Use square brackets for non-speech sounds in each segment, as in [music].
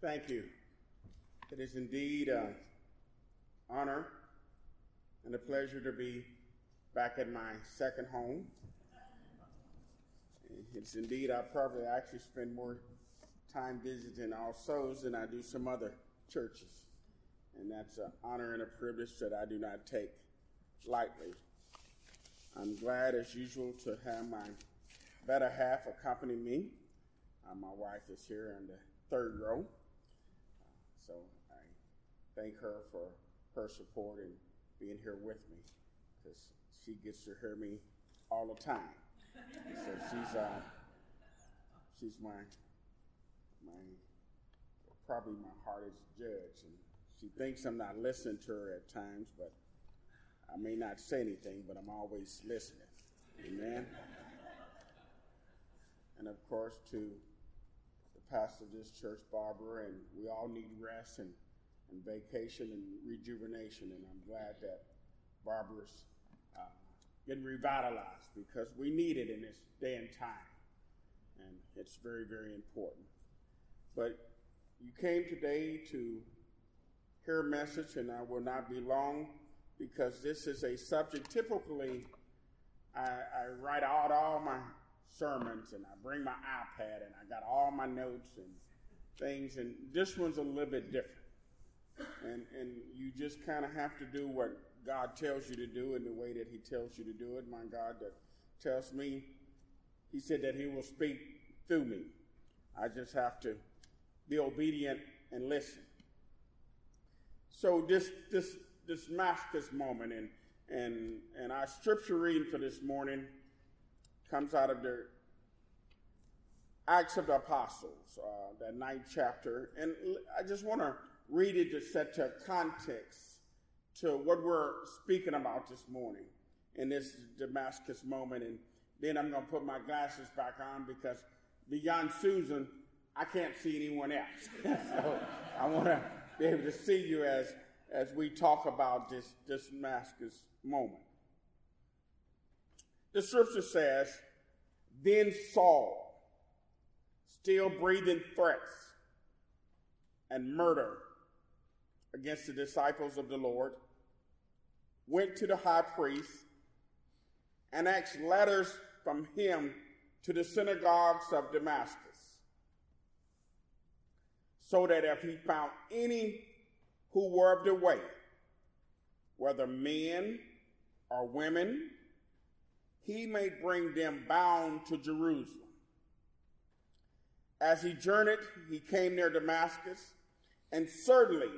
Thank you. It is indeed an honor and a pleasure to be back at my second home. It's indeed, I probably actually spend more time visiting All Souls than I do some other churches. And that's an honor and a privilege that I do not take lightly. I'm glad, as usual, to have my better half accompany me. Uh, my wife is here in the third row. So I thank her for her support and being here with me because she gets to hear me all the time. so she's uh, she's my my probably my hardest judge, and she thinks I'm not listening to her at times, but I may not say anything, but I'm always listening. Amen. and of course to pastor of this church, Barbara, and we all need rest and, and vacation and rejuvenation. And I'm glad that Barbara's uh, getting revitalized because we need it in this day and time. And it's very, very important. But you came today to hear a message, and I will not be long because this is a subject typically I, I write out all my sermons and I bring my iPad and I got all my notes and things. And this one's a little bit different. And, and you just kind of have to do what God tells you to do in the way that He tells you to do it. My God that tells me, He said that He will speak through me. I just have to be obedient and listen. So this this this Damascus moment and and and our scripture reading for this morning comes out of the Acts of the Apostles, uh, that ninth chapter. And I just want to read it to set to context to what we're speaking about this morning in this Damascus moment. And then I'm going to put my glasses back on because beyond Susan, I can't see anyone else. [laughs] so I want to be able to see you as, as we talk about this Damascus moment. The scripture says, Then Saul, still breathing threats and murder against the disciples of the Lord, went to the high priest and asked letters from him to the synagogues of Damascus, so that if he found any who were of the way, whether men or women, he may bring them bound to Jerusalem. As he journeyed, he came near Damascus, and certainly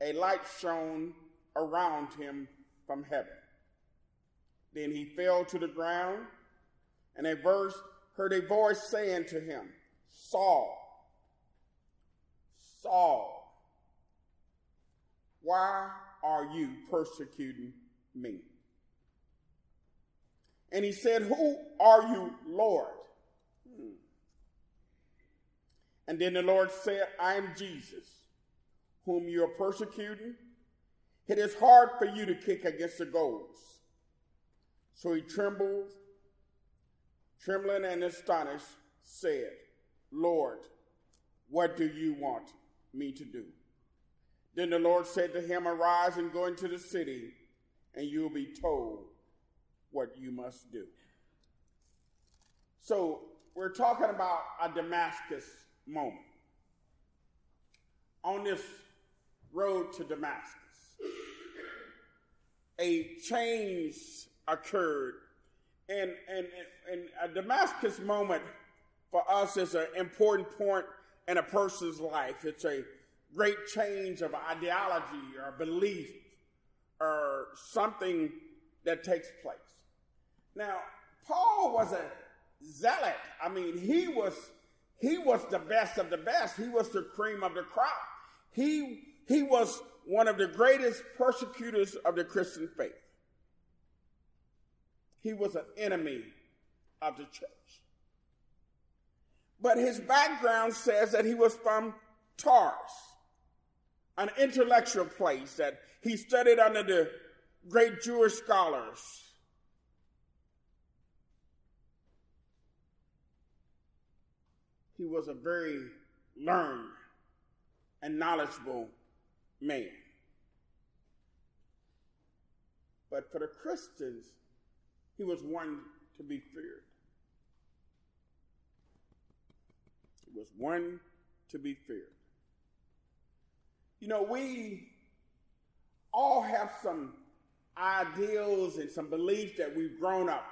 a light shone around him from heaven. Then he fell to the ground, and a verse heard a voice saying to him, Saul, Saul, why are you persecuting me? And he said, Who are you, Lord? Hmm. And then the Lord said, I am Jesus, whom you are persecuting. It is hard for you to kick against the goals. So he trembled, trembling and astonished, said, Lord, what do you want me to do? Then the Lord said to him, Arise and go into the city, and you will be told what you must do. So we're talking about a Damascus moment. On this road to Damascus, a change occurred. And, and, and a Damascus moment for us is an important point in a person's life. It's a great change of ideology or belief or something that takes place. Now, Paul was a zealot. I mean, he was he was the best of the best. He was the cream of the crop. He he was one of the greatest persecutors of the Christian faith. He was an enemy of the church. But his background says that he was from Tars, an intellectual place that he studied under the great Jewish scholars he was a very learned and knowledgeable man. But for the Christians, he was one to be feared. He was one to be feared. You know, we all have some ideals and some beliefs that we've grown up.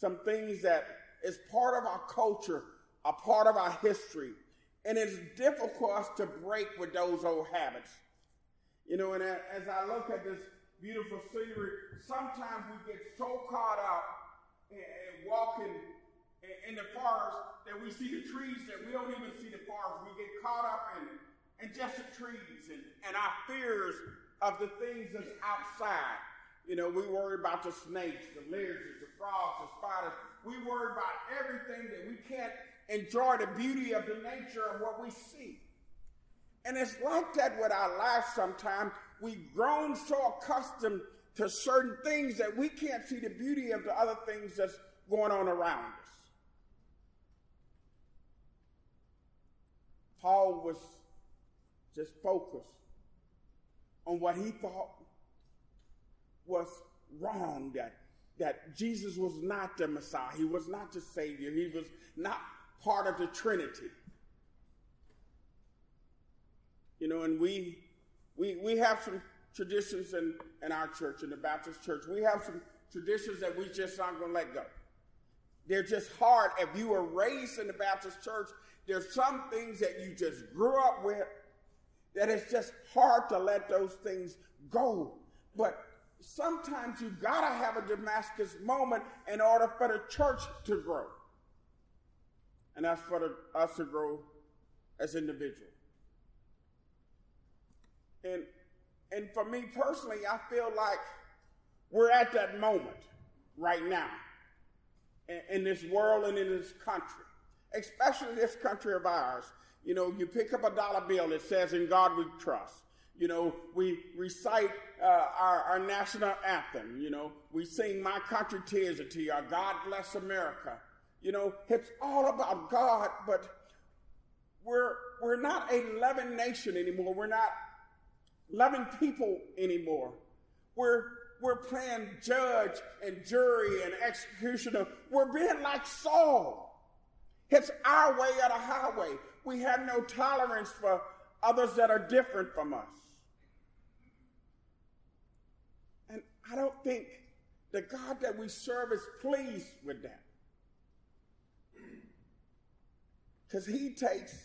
Some things that is part of our culture, a part of our history. And it's difficult us to break with those old habits. You know, and as I look at this beautiful scenery, sometimes we get so caught up in, in walking in, in the forest that we see the trees that we don't even see the forest. We get caught up in, in just the trees and, and our fears of the things that's outside. You know, we worry about the snakes, the lizards, the frogs, the spiders. We worry about everything that we can't enjoy the beauty of the nature of what we see. And it's like that with our lives sometimes. We've grown so accustomed to certain things that we can't see the beauty of the other things that's going on around us. Paul was just focused on what he thought was wrong, that, that Jesus was not the Messiah, he was not the Savior, he was not part of the Trinity. You know, and we we we have some traditions in, in our church, in the Baptist church. We have some traditions that we just aren't gonna let go. They're just hard. If you were raised in the Baptist church, there's some things that you just grew up with that it's just hard to let those things go. But sometimes you gotta have a Damascus moment in order for the church to grow. And that's for us to grow as individuals. And and for me personally, I feel like we're at that moment right now in, in this world and in this country, especially this country of ours. You know, you pick up a dollar bill, it says, In God we trust. You know, we recite uh, our, our national anthem. You know, we sing My Country 'Tis of Thee, God Bless America. You know, it's all about God, but we're, we're not a loving nation anymore. We're not loving people anymore. We're, we're playing judge and jury and executioner. We're being like Saul. It's our way or the highway. We have no tolerance for others that are different from us. And I don't think the God that we serve is pleased with that. Because he takes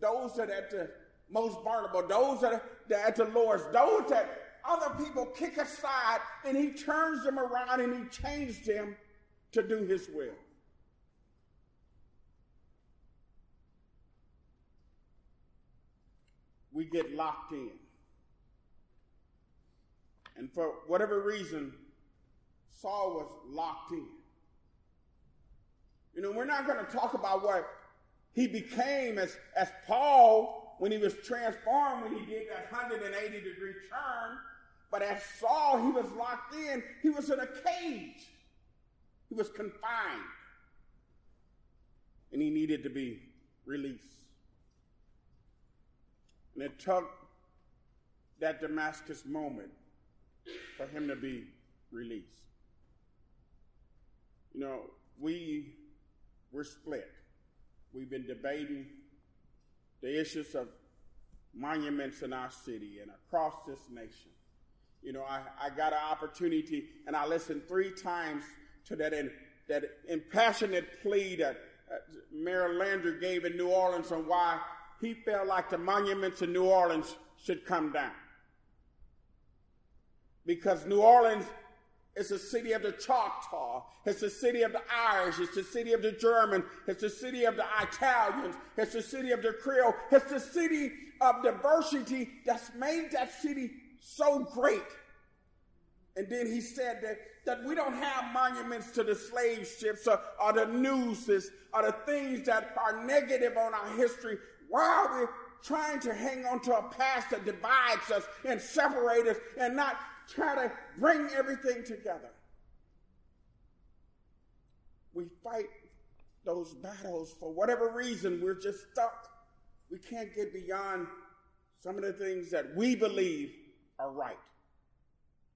those that are at the most vulnerable, those that are, that are at the lowest, those that other people kick aside, and he turns them around and he changes them to do his will. we get locked in. And for whatever reason, Saul was locked in. You know, we're not going to talk about what he became as, as Paul when he was transformed, when he did that 180 degree turn. But as Saul, he was locked in. He was in a cage. He was confined. And he needed to be released. And it took that Damascus moment for him to be released. You know, we were split. We've been debating the issues of monuments in our city and across this nation. You know, I, I got an opportunity and I listened three times to that, in, that impassionate plea that uh, Mayor Landrieu gave in New Orleans on why he felt like the monuments in New Orleans should come down. Because New Orleans is the city of the Choctaw. It's the city of the Irish. It's the city of the German. It's the city of the Italians. It's the city of the Creole. It's the city of diversity that's made that city so great. And then he said that, that we don't have monuments to the slave ships or, or the nooses or the things that are negative on our history. Why are we trying to hang on to a past that divides us and separates us and not try to bring everything together? We fight those battles for whatever reason, we're just stuck we can't get beyond some of the things that we believe are right.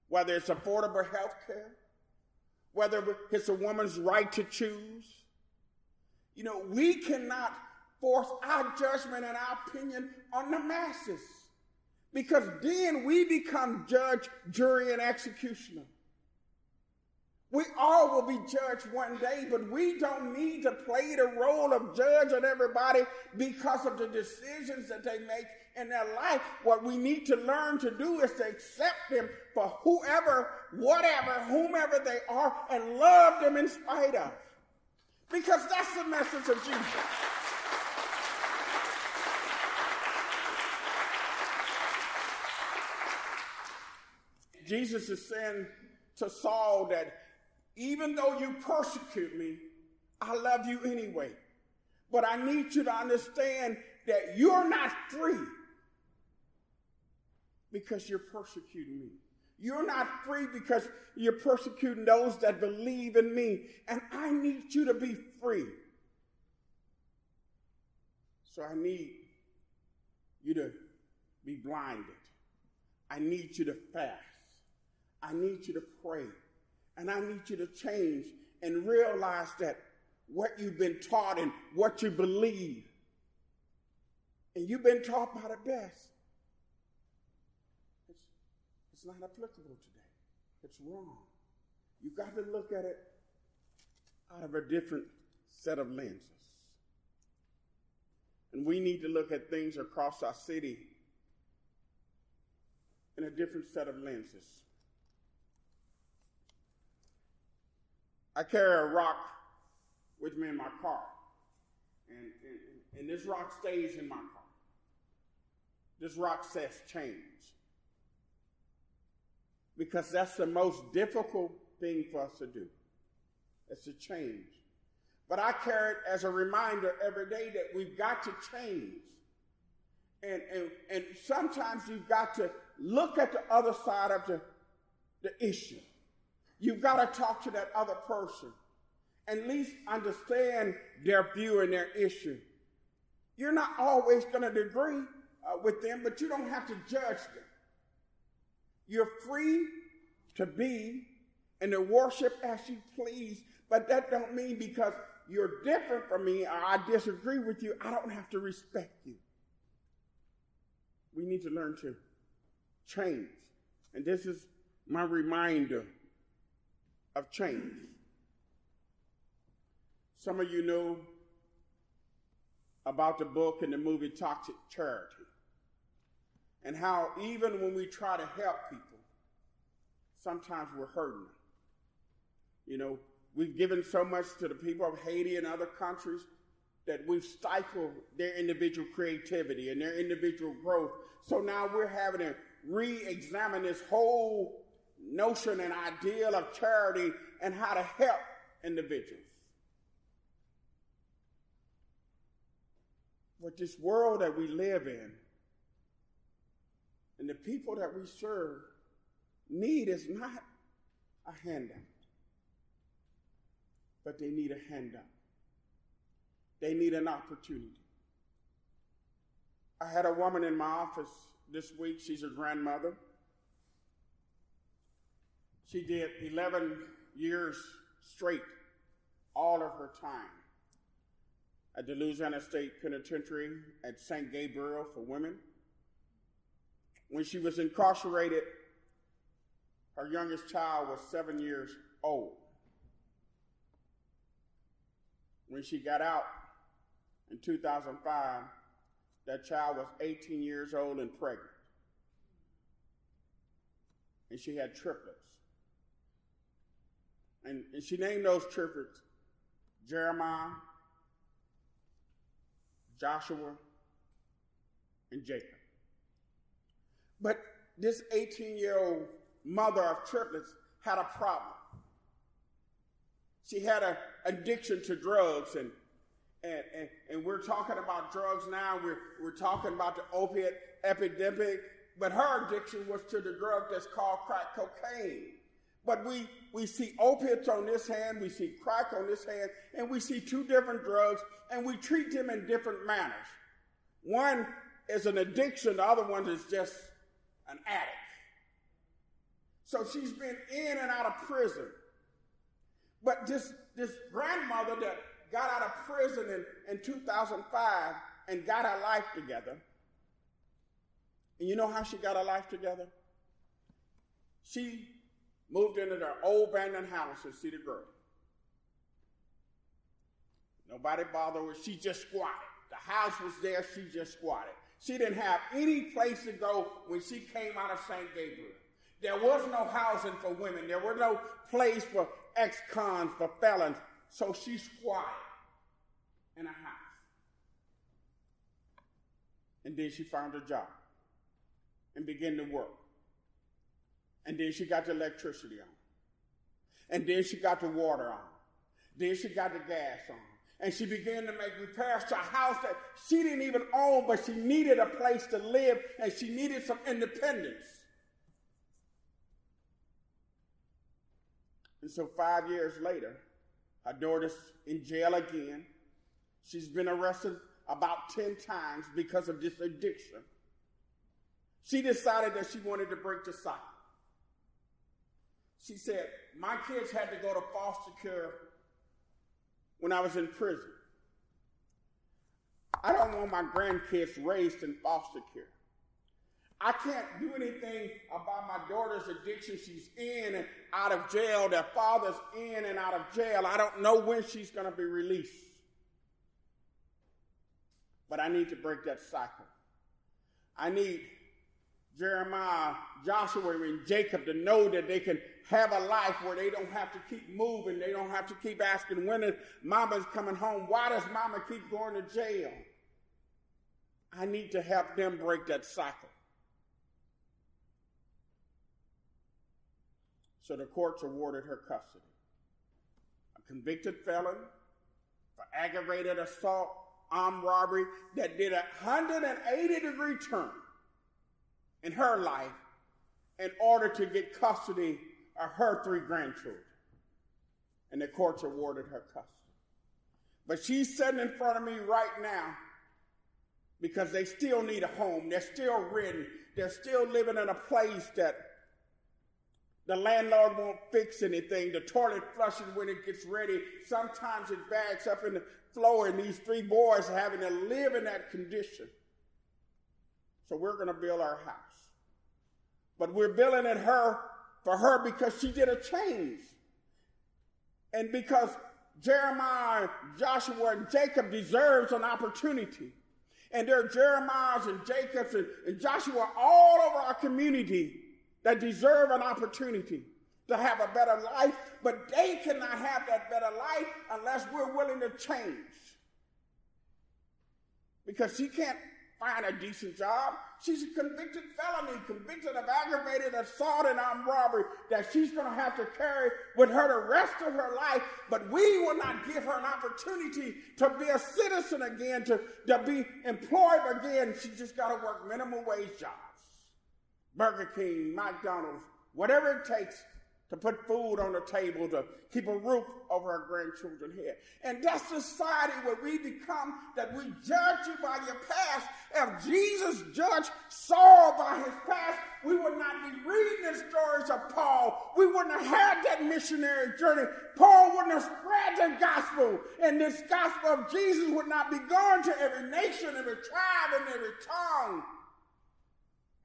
Whether it's affordable health care, whether it's a woman's right to choose. You know, we cannot force our judgment and our opinion on the masses because then we become judge, jury, and executioner. We all will be judged one day, but we don't need to play the role of judge on everybody because of the decisions that they make in their life. What we need to learn to do is to accept them for whoever, whatever, whomever they are, and love them in spite of. Because that's the message of Jesus. Jesus is saying to Saul that even though you persecute me, I love you anyway. But I need you to understand that you're not free because you're persecuting me. You're not free because you're persecuting those that believe in me. And I need you to be free. So I need you to be blinded. I need you to fast. I need you to pray. And I need you to change and realize that what you've been taught and what you believe, and you've been taught by the best, it's, it's not applicable today. It's wrong. You've got to look at it out of a different set of lenses. And we need to look at things across our city in a different set of lenses. I carry a rock with me in my car. And, and, and this rock stays in my car. This rock says change. Because that's the most difficult thing for us to do. It's to change. But I carry it as a reminder every day that we've got to change. And, and, and sometimes you've got to look at the other side of the, the issue. You've got to talk to that other person. At least understand their view and their issue. You're not always going to agree uh, with them, but you don't have to judge them. You're free to be and to worship as you please, but that don't mean because you're different from me or I disagree with you, I don't have to respect you. We need to learn to change. And this is my reminder of change. Some of you know about the book and the movie Toxic Charity and how even when we try to help people, sometimes we're hurting them. You know, we've given so much to the people of Haiti and other countries that we've stifled their individual creativity and their individual growth. So now we're having to re examine this whole notion and ideal of charity and how to help individuals. What this world that we live in and the people that we serve need is not a handout, but they need a handout. They need an opportunity. I had a woman in my office this week, she's a grandmother. She did 11 years straight, all of her time at the Louisiana State Penitentiary at St. Gabriel for women. When she was incarcerated, her youngest child was seven years old. When she got out in 2005, that child was 18 years old and pregnant. And she had triplets. And, and she named those triplets Jeremiah, Joshua, and Jacob. But this 18 year old mother of triplets had a problem. She had an addiction to drugs, and, and, and, and we're talking about drugs now. We're, we're talking about the opiate epidemic, but her addiction was to the drug that's called crack cocaine. But we, we see opiates on this hand, we see crack on this hand, and we see two different drugs, and we treat them in different manners. One is an addiction, the other one is just an addict. So she's been in and out of prison. But this, this grandmother that got out of prison in, in 2005 and got her life together, and you know how she got her life together? She moved into their old abandoned house and see the girl. Nobody bothered her. She just squatted. The house was there. She just squatted. She didn't have any place to go when she came out of St. Gabriel. There was no housing for women. There was no place for ex-cons, for felons. So she squatted in a house. And then she found a job and began to work. And then she got the electricity on. And then she got the water on. Then she got the gas on. And she began to make repairs to a house that she didn't even own, but she needed a place to live and she needed some independence. And so, five years later, her daughter's in jail again. She's been arrested about 10 times because of this addiction. She decided that she wanted to break the cycle. She said, My kids had to go to foster care when I was in prison. I don't want my grandkids raised in foster care. I can't do anything about my daughter's addiction. She's in and out of jail. Their father's in and out of jail. I don't know when she's going to be released. But I need to break that cycle. I need Jeremiah, Joshua, and Jacob to know that they can have a life where they don't have to keep moving. They don't have to keep asking when is mama's coming home. Why does mama keep going to jail? I need to help them break that cycle. So the courts awarded her custody. A convicted felon for aggravated assault, armed robbery that did a 180 degree turn in her life in order to get custody of her three grandchildren. And the courts awarded her custody. But she's sitting in front of me right now because they still need a home. They're still ridden. They're still living in a place that the landlord won't fix anything. The toilet flushing when it gets ready. Sometimes it bags up in the floor, and these three boys are having to live in that condition. So we're going to build our house. But we're billing it her for her because she did a change. And because Jeremiah, Joshua, and Jacob deserves an opportunity. And there are Jeremiahs and Jacobs and, and Joshua all over our community that deserve an opportunity to have a better life, but they cannot have that better life unless we're willing to change. Because she can't find a decent job. She's a convicted felony, convicted of aggravated assault and armed robbery that she's going to have to carry with her the rest of her life. But we will not give her an opportunity to be a citizen again, to, to be employed again. She just got to work minimum wage jobs. Burger King, McDonald's, whatever it takes to put food on the table, to keep a roof over our grandchildren's head. And that's society where we become that we judge you by your past. If Jesus judged Saul by his past, we would not be reading the stories of Paul. We wouldn't have had that missionary journey. Paul wouldn't have spread the gospel. And this gospel of Jesus would not be going to every nation, every tribe, and every tongue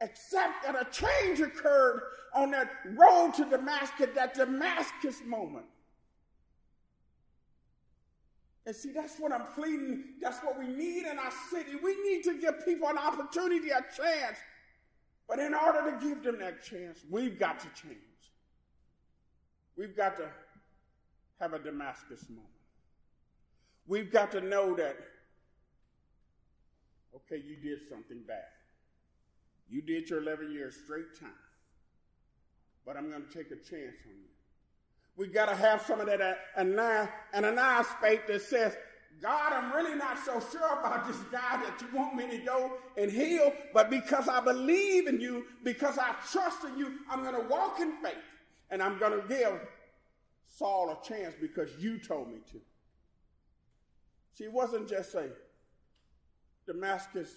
except that a change occurred on that road to Damascus, that Damascus moment. And see, that's what I'm pleading. That's what we need in our city. We need to give people an opportunity, a chance. But in order to give them that chance, we've got to change. We've got to have a Damascus moment. We've got to know that, okay, you did something bad. You did your 11 years straight time, but I'm going to take a chance on you. We got to have some of that uh, Ananias faith that says, God, I'm really not so sure about this guy that you want me to go and heal, but because I believe in you, because I trust in you, I'm going to walk in faith and I'm going to give Saul a chance because you told me to. See, it wasn't just a Damascus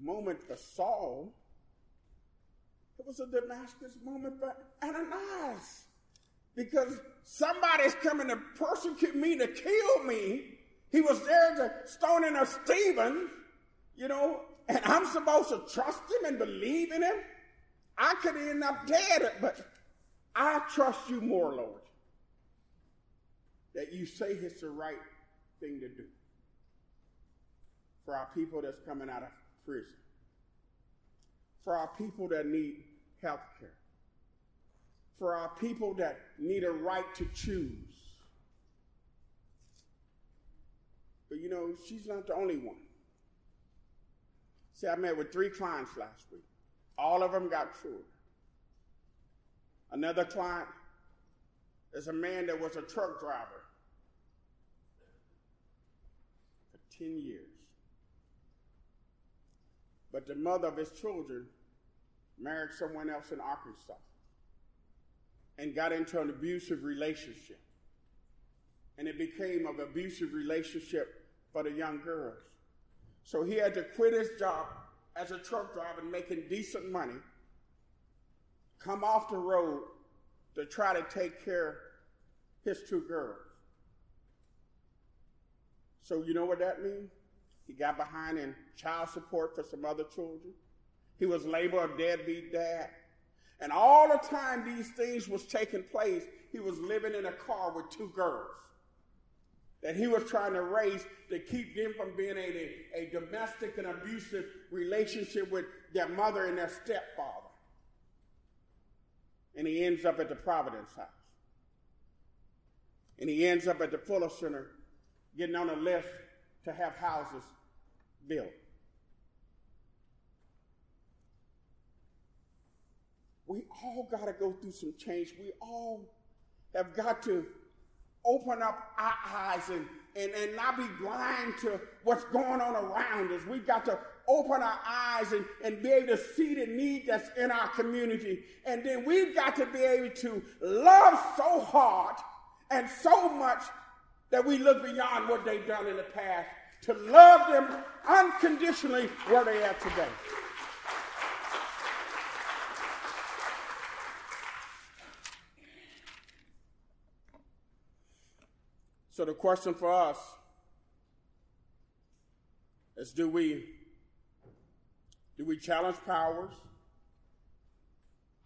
moment for Saul, it was a Damascus moment for Ananias. Because somebody's coming to persecute me, to kill me. He was there to stoning a Stephen, you know, and I'm supposed to trust him and believe in him. I could end up dead, but I trust you more, Lord, that you say it's the right thing to do for our people that's coming out of prison, for our people that need health care, for our people that need a right to choose. But you know, she's not the only one. See, I met with three clients last week. All of them got cured. Another client is a man that was a truck driver for 10 years. But the mother of his children married someone else in Arkansas and got into an abusive relationship. And it became an abusive relationship for the young girls. So he had to quit his job as a truck driver making decent money, come off the road to try to take care of his two girls. So you know what that means? He got behind in child support for some other children. He was labor a deadbeat dad. And all the time these things was taking place, he was living in a car with two girls that he was trying to raise to keep them from being in a, a domestic and abusive relationship with their mother and their stepfather. And he ends up at the Providence House. And he ends up at the Fuller Center getting on a list to have houses built. We all got to go through some change. We all have got to open up our eyes and, and, and not be blind to what's going on around us. We've got to open our eyes and, and be able to see the need that's in our community. And then we've got to be able to love so hard and so much that we look beyond what they've done in the past to love them unconditionally where they are today. So the question for us is do we do we challenge powers,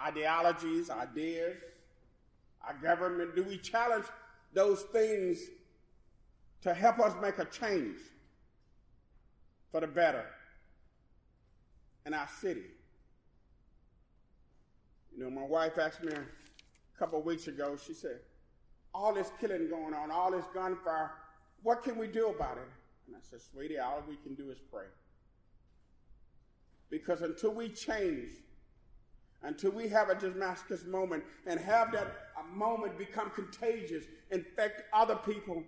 ideologies, ideas, our government? Do we challenge those things to help us make a change for the better in our city? You know, my wife asked me a couple weeks ago, she said, all this killing going on, all this gunfire. What can we do about it? And I said, sweetie, all we can do is pray. Because until we change, until we have a Damascus moment and have that moment become contagious, infect other people,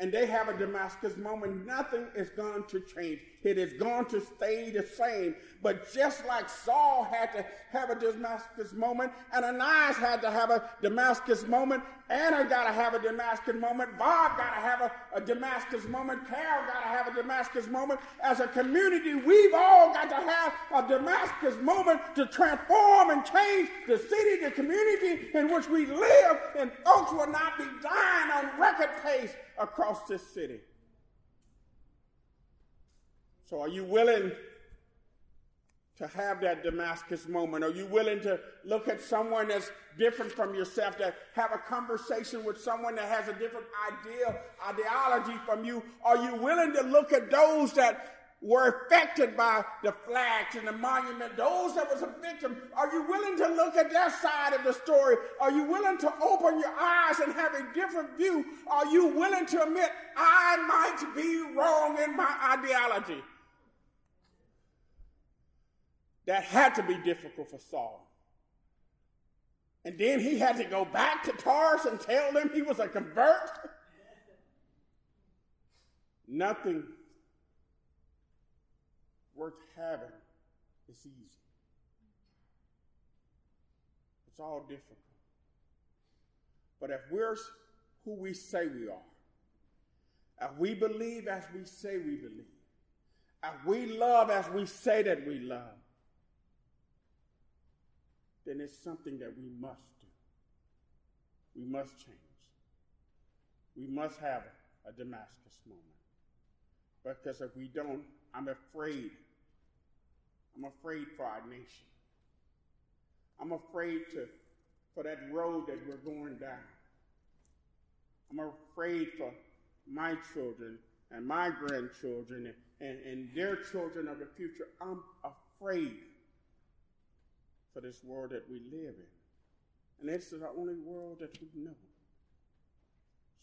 and they have a Damascus moment, nothing is going to change. It is going to stay the same. But just like Saul had to have a Damascus moment, and Ananias had to have a Damascus moment, Anna got to have a Damascus moment, Bob got to have a, a Damascus moment, Carol got to have a Damascus moment. As a community, we've all got to have a Damascus moment to transform and change the city, the community in which we live, and folks will not be dying on record pace across this city. So, are you willing to have that Damascus moment? Are you willing to look at someone that's different from yourself, to have a conversation with someone that has a different idea, ideology from you? Are you willing to look at those that were affected by the flags and the monument, those that was a victim, are you willing to look at their side of the story? Are you willing to open your eyes and have a different view? Are you willing to admit, I might be wrong in my ideology? That had to be difficult for Saul. And then he had to go back to Tarsus and tell them he was a convert. Nothing worth having is easy. It's all difficult. But if we're who we say we are, if we believe as we say we believe, if we love as we say that we love, then it's something that we must do. We must change. We must have a Damascus moment. Because if we don't, I'm afraid. I'm afraid for our nation. I'm afraid to, for that road that we're going down. I'm afraid for my children and my grandchildren and, and, and their children of the future. I'm afraid for this world that we live in. And this is the only world that we know.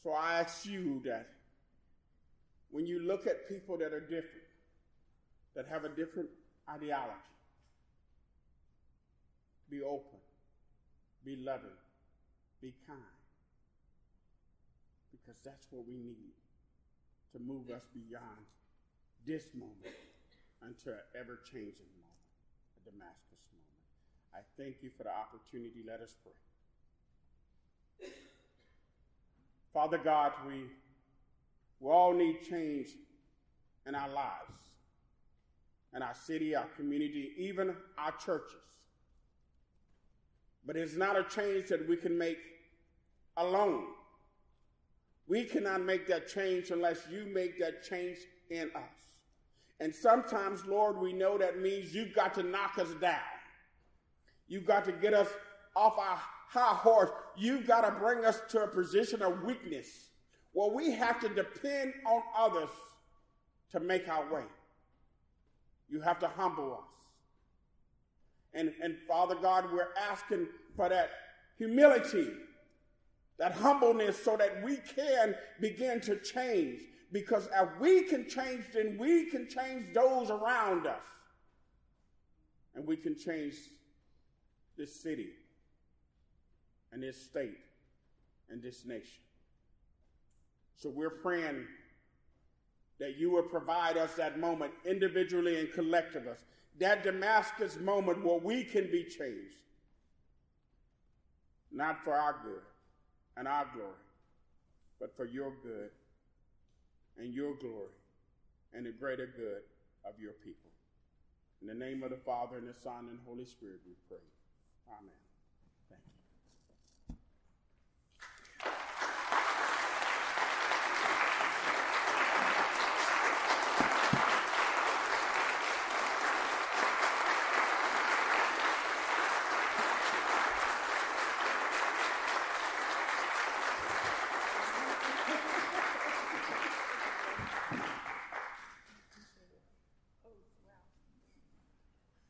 So I ask you that when you look at people that are different, that have a different ideology, be open, be loving, be kind. Because that's what we need to move us beyond this moment into an ever changing moment, a Damascus moment. I thank you for the opportunity. Let us pray. Father God, we, we all need change in our lives, in our city, our community, even our churches. But it's not a change that we can make alone. We cannot make that change unless you make that change in us. And sometimes, Lord, we know that means you've got to knock us down. You've got to get us off our high horse. You've got to bring us to a position of weakness where we have to depend on others to make our way. You have to humble us. And, and Father God, we're asking for that humility that humbleness so that we can begin to change. Because if we can change, then we can change those around us. And we can change this city and this state and this nation. So we're praying that you will provide us that moment individually and collectively, that Damascus moment where we can be changed, not for our good and our glory, but for your good and your glory and the greater good of your people. In the name of the Father, and the Son, and Holy Spirit, we pray. Amen.